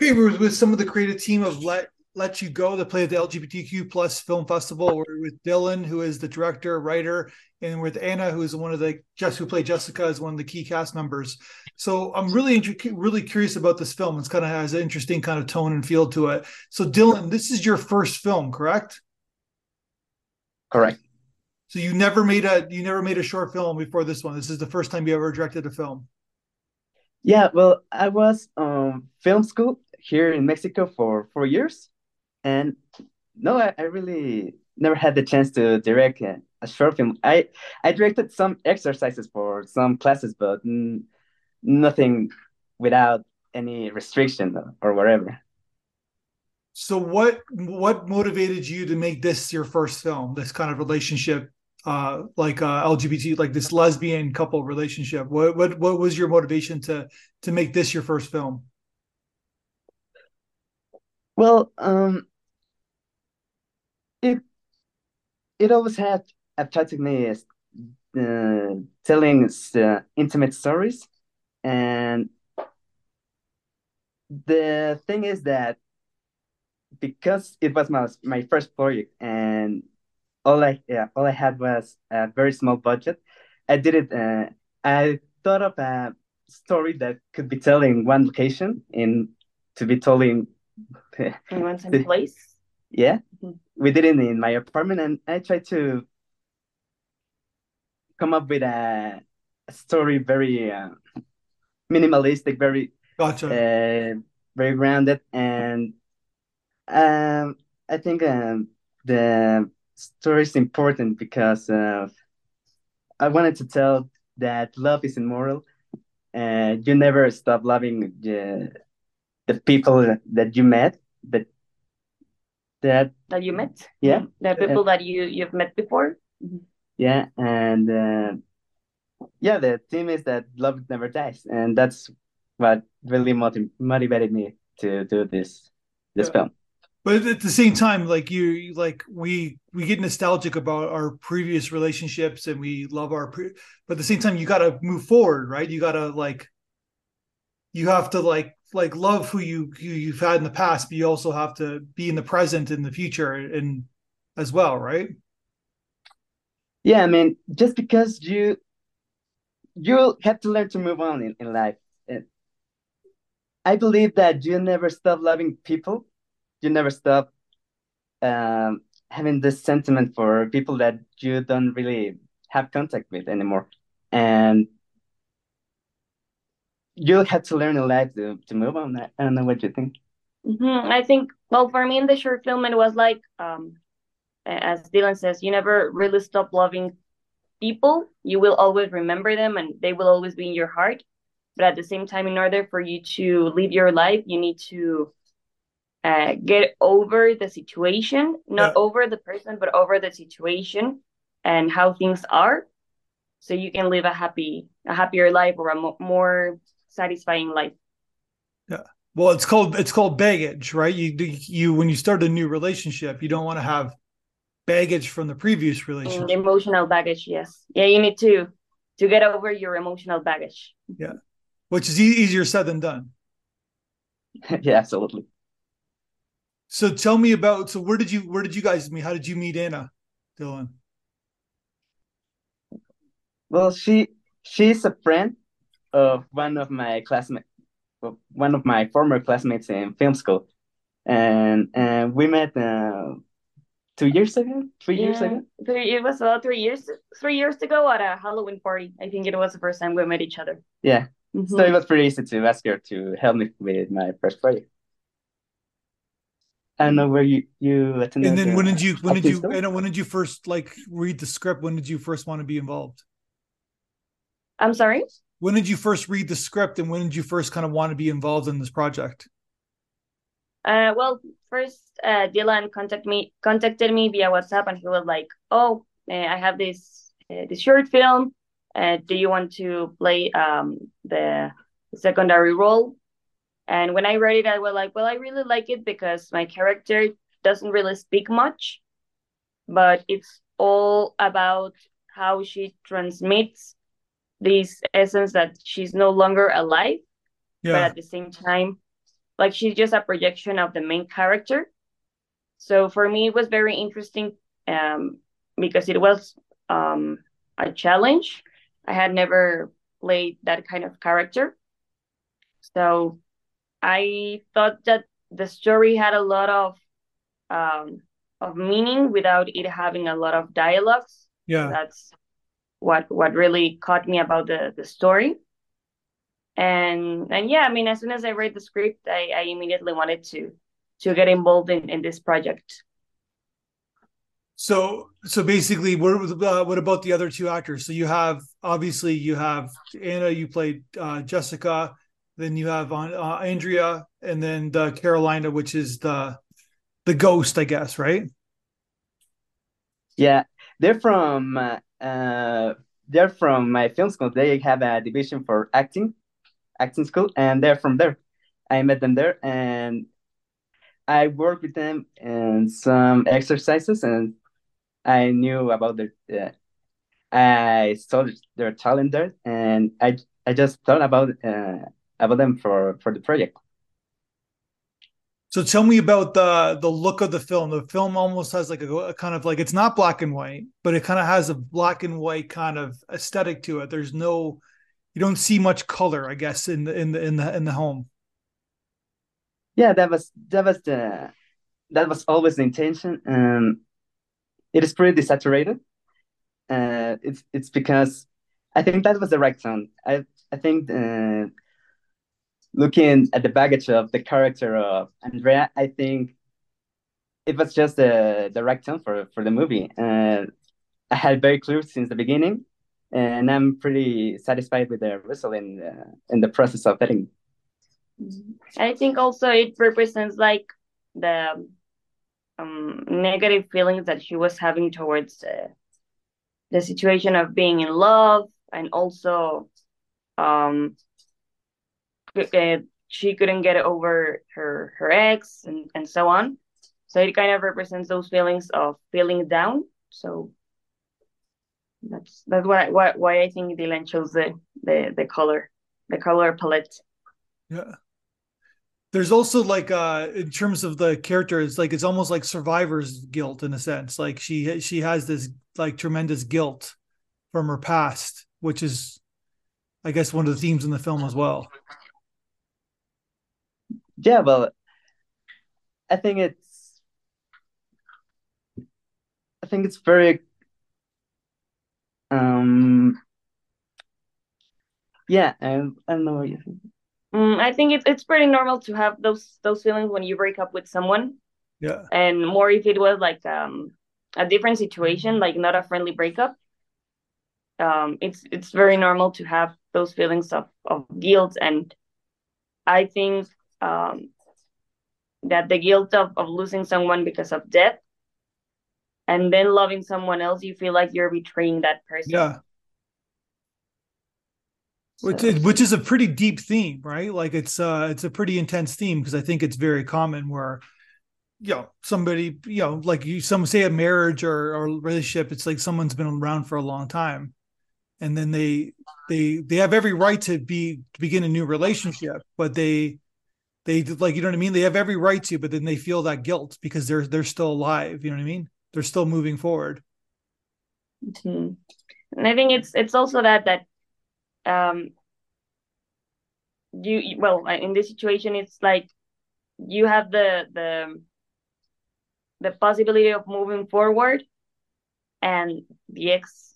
Okay, we're with some of the creative team of Let Let You Go that play at the LGBTQ plus film festival. We're with Dylan, who is the director, writer, and with Ana, who is one of the just who played Jessica as one of the key cast members. So I'm really really curious about this film. It's kind of has an interesting kind of tone and feel to it. So Dylan, this is your first film, correct? Correct. So you never made a you never made a short film before this one. This is the first time you ever directed a film. Yeah, well, I was um film school here in Mexico for four years, and no, I, I really never had the chance to direct a, a, short film. I I directed some exercises for some classes, but nothing without any restriction or whatever. So what what motivated you to make this your first film? This kind of relationship uh, like uh, LGBT, like this lesbian couple relationship? What what what was your motivation to to make this your first film? Well, um, it it always had attracted me as uh, telling uh, intimate stories, and the thing is that because it was my my first project and all I yeah all I had was a very small budget. I did it. Uh, I thought of a story that could be told in one location in to be told in in one time place. Yeah, mm-hmm. we did it in my apartment, and I tried to come up with a, a story very uh, minimalistic, very gotcha, uh, very grounded, and um, I think um, the story is important because uh, I wanted to tell that love is immoral and you never stop loving the, the people that you met that that that you met? Yeah. The people uh, that you you've met before? Yeah and uh, yeah the theme is that love never dies and that's what really motiv- motivated me to do this this yeah. film. But at the same time like you like we we get nostalgic about our previous relationships and we love our pre- but at the same time you got to move forward right? You got to like you have to like like love who you who you've had in the past but you also have to be in the present in the future and as well right? Yeah i mean just because you you have to learn to move on in, in life. And i believe that you never stop loving people. You never stop um, having this sentiment for people that you don't really have contact with anymore. And you had to learn a lot to, to move on that. I don't know what you think. Mm-hmm. i think well for me in the short film it was like um, as dylan says you never really stop loving people. You will always remember them and they will always be in your heart. But at the same time in order for you to live your life you need to uh, get over the situation, not yeah. over the person, but over the situation and how things are, so you can live a happy, a happier life or a mo- more satisfying life. Yeah. Well, it's called it's called baggage, right? You you when you start a new relationship, you don't want to have baggage from the previous mm, relationship. emotional baggage, yes. Yeah, you need to to get over your emotional baggage. Yeah, which is e- easier said than done. yeah, absolutely. So tell me about so where did you where did you guys meet? How did you meet Ana, Dylan? Well, she she's a friend of one of my classmates, one of my former classmates in film school, and and we met uh, two years ago, three yeah, years ago. Three, it was about three years three years ago at a Halloween party. I think it was the first time we met each other. Yeah, mm-hmm. so it was pretty easy to ask her to help me with my first project. I don't know where you you attended. And then when did you when did you and when did you first like read the script? When did you first want to be involved? I'm sorry. When did you first read the script, and when did you first kind of want to be involved in this project? Uh, well, first uh, Dylan contacted me contacted me via WhatsApp, and he was like, "Oh, uh, I have this uh, this short film. Uh, do you want to play um, the secondary role?" And when I read it, I was like, well, I really like it because my character doesn't really speak much, but it's all about how she transmits this essence that she's no longer alive, yeah. but at the same time, like she's just a projection of the main character. So for me, it was very interesting um, because it was um, a challenge. I had never played that kind of character. So I thought that the story had a lot of um, of meaning without it having a lot of dialogues. Yeah, that's what what really caught me about the the story. And and yeah, I mean, as soon as I read the script, I, I immediately wanted to to get involved in, in this project. So so basically, what uh, what about the other two actors? So you have obviously you have Ana, you played uh, Jessica, then you have uh, Andrea, and then the Carolina, which is the the ghost, I guess, right? Yeah, they're from uh, they're from my film school. They have a division for acting, acting school, and they're from there. I met them there, and I worked with them in some exercises, and I knew about their. Uh, I saw their talent there, and I I just thought about uh, about them for for the project. So tell me about the the look of the film. The film almost has like a, a, kind of like it's not black and white, but it kind of has a black and white kind of aesthetic to it. There's no you don't see much color, I guess, in the in the in the in the home. Yeah, that was that was the that was always the intention. Um it is pretty saturated. Uh it's it's because I think that was the right tone. I I think uh looking at the baggage of the character of Andrea, I think it was just the the right tone for for the movie. And I had very clear since the beginning, and I'm pretty satisfied with the result in uh, in the process of editing. I think also it represents like the um, negative feelings that she was having towards uh, the situation of being in love and also um, uh, she couldn't get over her her ex and, and so on. So it kind of represents those feelings of feeling down. So that's that's why why, why i think dylan chose the, the the color the color palette. Yeah. There's also like uh in terms of the character it's like it's almost like survivor's guilt in a sense. Like she she has this like tremendous guilt from her past which is i guess one of the themes in the film as well yeah, well, I think it's I think it's very um yeah, and I don't know what you think. Mm, I think it's it's pretty normal to have those those feelings when you break up with someone. Yeah. And more if it was like um a different situation, like not a friendly breakup. Um, it's it's very normal to have those feelings of of guilt, and I think um, that the guilt of, of losing someone because of death and then loving someone else you feel like you're betraying that person. Yeah. Which is which is a pretty deep theme right? Like it's uh it's a pretty intense theme because i think it's very common where you know somebody you know like you some say a marriage or or relationship it's like someone's been around for a long time and then they they they have every right to be to begin a new relationship but they they like you know what I mean. They have every right to, but then they feel that guilt because they're they're still alive. You know what I mean? They're still moving forward. Mm-hmm. And I think it's it's also that that um you well in this situation it's like you have the the the possibility of moving forward and the ex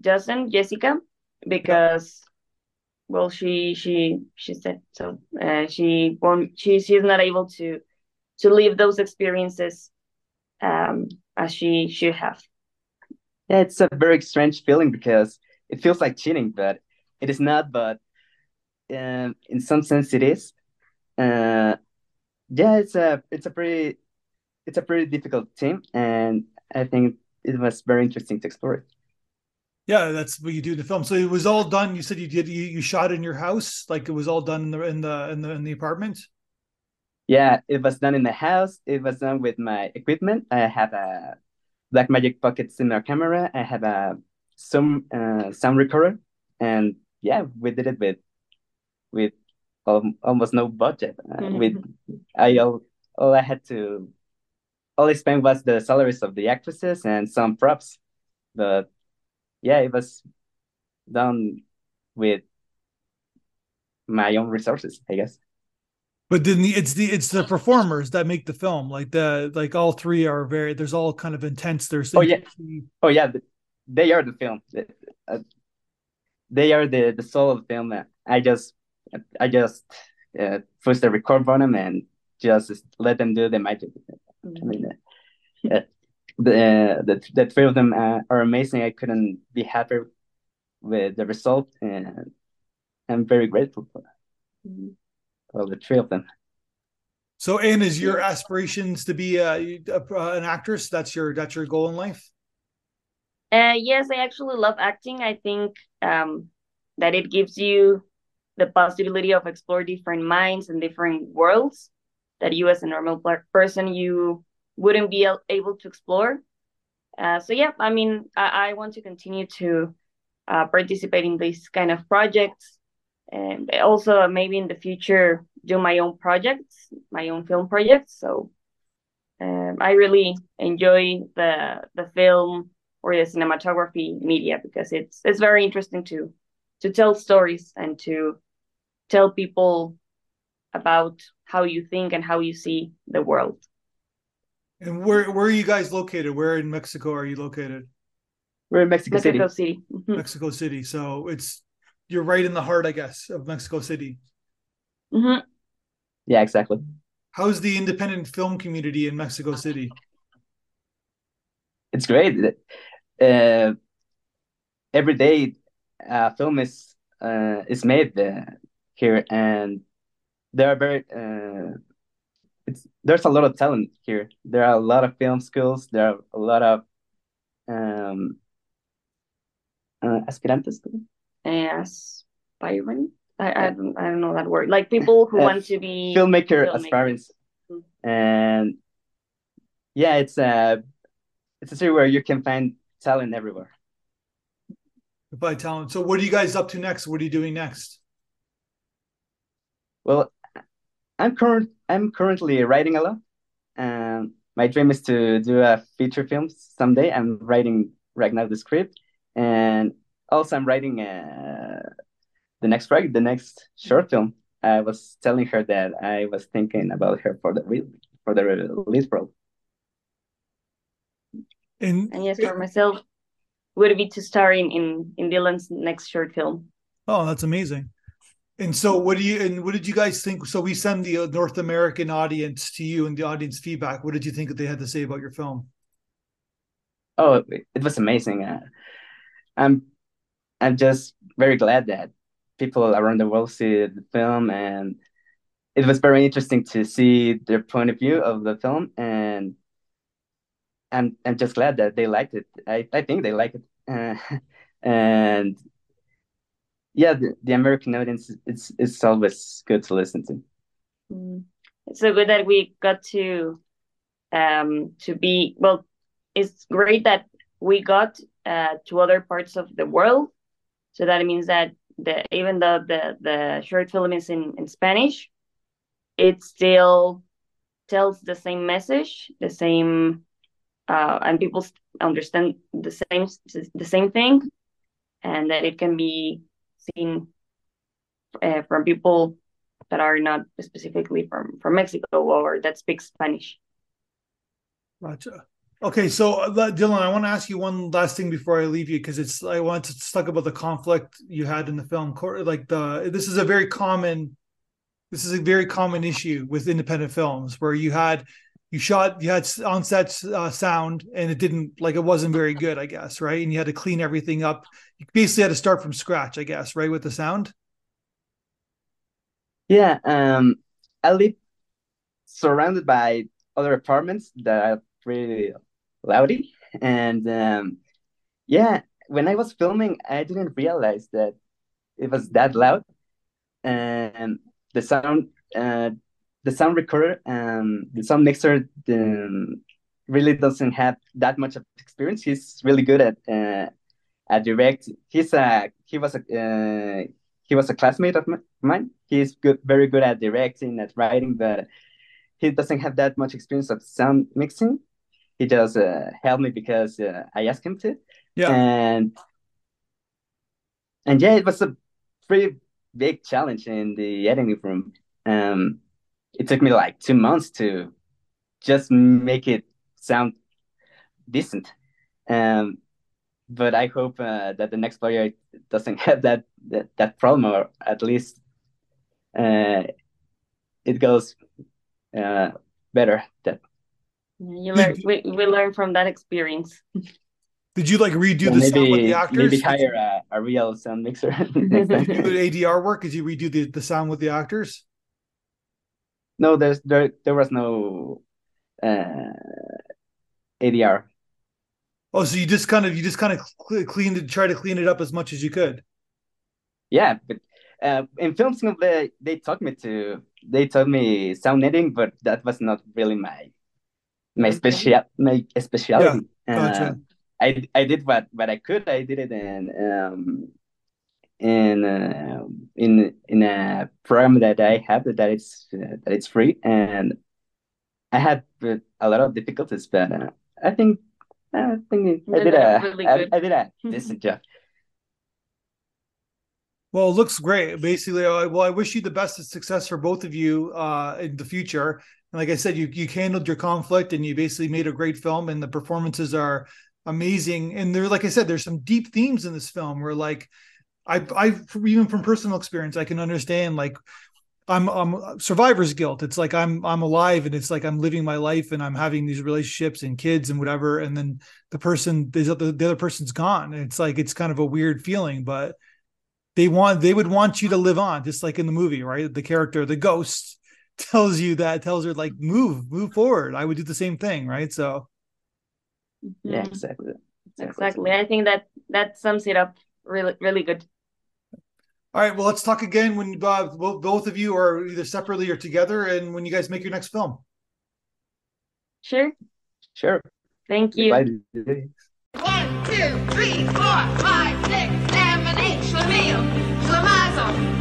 doesn't jessica because well she she she said so. Uh, she won't she she's not able to to live those experiences um as she should have. Yeah it's a very strange feeling because it feels like cheating but it is not but um, in some sense it is. Uh yeah it's a it's a pretty it's a pretty difficult theme and i think it was very interesting to explore it yeah, that's what you do in the film. So it was all done. You said you did you, you shot in your house, like it was all done in the in the in the in the apartment. Yeah, it was done in the house. It was done with my equipment. I have a Blackmagic Pocket cinema camera. I have a some uh, sound recorder, and yeah, we did it with with almost no budget. Uh, mm-hmm. With I all, all I had to all I spent was the salaries of the actresses and some props, but yeah, it was done with my own resources, I guess. But then the, it's the it's the performers that make the film. Like the like all three are very. There's all kind of intense. There's oh yeah, oh yeah. They are the film. Uh, they are the the soul of the film. I just I just uh, push the record button and just let them do the magic. Mm-hmm. I mean, uh, the, the the three of them uh, are amazing. I couldn't be happier with the result, and I'm very grateful for that. Mm-hmm. Well, the three of them. So, Anne, is your aspirations to be a, a, an actress? That's your that's your goal in life. Uh, yes, I actually love acting. I think um, that it gives you the possibility of explore different minds and different worlds that you, as a normal person, you wouldn't be able to explore. Uh, so yeah, I mean, I, I want to continue to uh, participate in these kind of projects. And also maybe in the future do my own projects my own film projects. So um, i really enjoy the the film or the cinematography media because it's it's very interesting to to tell stories and to tell people about how you think and how you see the world and where where are you guys located where in mexico are you located we're in mexico, mexico city, city. Mm-hmm. mexico city so it's you're right in the heart, I guess, of Mexico City. Mm-hmm. Yeah, exactly. How's the independent film community in Mexico City? It's great. Uh, every day, uh, film is uh, is made uh, here, and there are very uh, it's there's a lot of talent here. There are a lot of film schools. There are a lot of um, uh, aspirantes aspiring. I, I, don't, I don't know that word. Like people who uh, want to be filmmaker, filmmaker. aspirants, mm-hmm. and yeah, it's a it's a city where you can find talent everywhere. By talent. So, what are you guys up to next? What are you doing next? Well, I'm current. I'm currently writing a lot. and my dream is to do a feature film someday. I'm writing right now the script, and also I'm writing uh, the next project, the next short film. I was telling her that I was thinking about her for the real for the lead role. And, and yes, for myself, would it be to star in, in in Dylan's next short film? Oh, that's amazing. And so, what do you and what did you guys think? So, we send the North American audience to you and the audience feedback. What did you think that they had to say about your film? Oh, it was amazing. Uh, I'm I'm just very glad that people around the world see the film and it was very interesting to see their point of view of the film and I'm, I'm just glad that they liked it. I, I think they liked it. Uh, and yeah, the, the American audience, it's, it's always good to listen to. Mm. It's so good that we got to um to be well it's great that we got uh, to other parts of the world so that means that the even though the the short film is in, in Spanish, it still tells the same message, the same, uh, and people understand the same the same thing, and that it can be seen uh, from people that are not specifically from from Mexico or that speak Spanish. Gotcha. Okay, so uh, Dylan, I want to ask you one last thing before I leave you because it's I want to talk about the conflict you had in the film. Like the this is a very common, this is a very common issue with independent films where you had you shot you had on set uh, sound and it didn't like it wasn't very good, I guess, right? And you had to clean everything up. You basically had to start from scratch, I guess, right, with the sound. Yeah, um, I live surrounded by other apartments that are pretty loudy. And um, yeah, when I was filming, I didn't realize that it was that loud. And the sound, uh, the sound recorder, and the sound mixer, really doesn't have that much of experience. He's really good at uh, at direct. He's a he was a uh, he was a classmate of mine. He's good, very good at directing, at writing, but he doesn't have that much experience of sound mixing. He just uh, helped me because uh, I asked him to. Yeah. And and yeah, it was a pretty big challenge in the editing room. Um, it took me like two months to just make it sound decent. Um, but I hope uh, that the next player doesn't have that that, that problem, or at least uh, it goes uh, better. That you learn. we, we learn from that experience. Did you like redo the maybe, sound with the actors? Maybe hire a, a real sound mixer. Did you do ADR work? Did you redo the, the sound with the actors? No, there's there there was no uh, ADR. Oh, so you just kind of you just kind of cleaned it, try to clean it up as much as you could. Yeah, but uh, in film school they they taught me to they taught me sound editing, but that was not really my my special my specialty. Yeah, gotcha. Uh, I I did what what I could. I did it in um in uh, in in a program that I have that it's uh, that it's free, and I had a lot of difficulties, but uh, I think I think I did a really I, I did a decent job. Well, it looks great. Basically, well, I wish you the best of success for both of you uh, in the future. And like I said, you you handled your conflict and you basically made a great film, and the performances are amazing. And there, like I said, there's some deep themes in this film where, like, I, I even from personal experience, I can understand like I'm I'm survivor's guilt. It's like I'm I'm alive and it's like I'm living my life and I'm having these relationships and kids and whatever. And then the person the, the other person's gone. It's like it's kind of a weird feeling, but they want they would want you to live on, just like in the movie, right? The character, the ghost, tells you that tells her like move, move forward. I would do the same thing, right? So yeah, exactly. Exactly. exactly. I think that that sums it up really really good. All right. Well, let's talk again when uh, both of you are either separately or together, and when you guys make your next film. Sure. Sure. Thank you. Bye. One, two, three, four, five, six, seven, eight. Schlemiel, Schlemazel,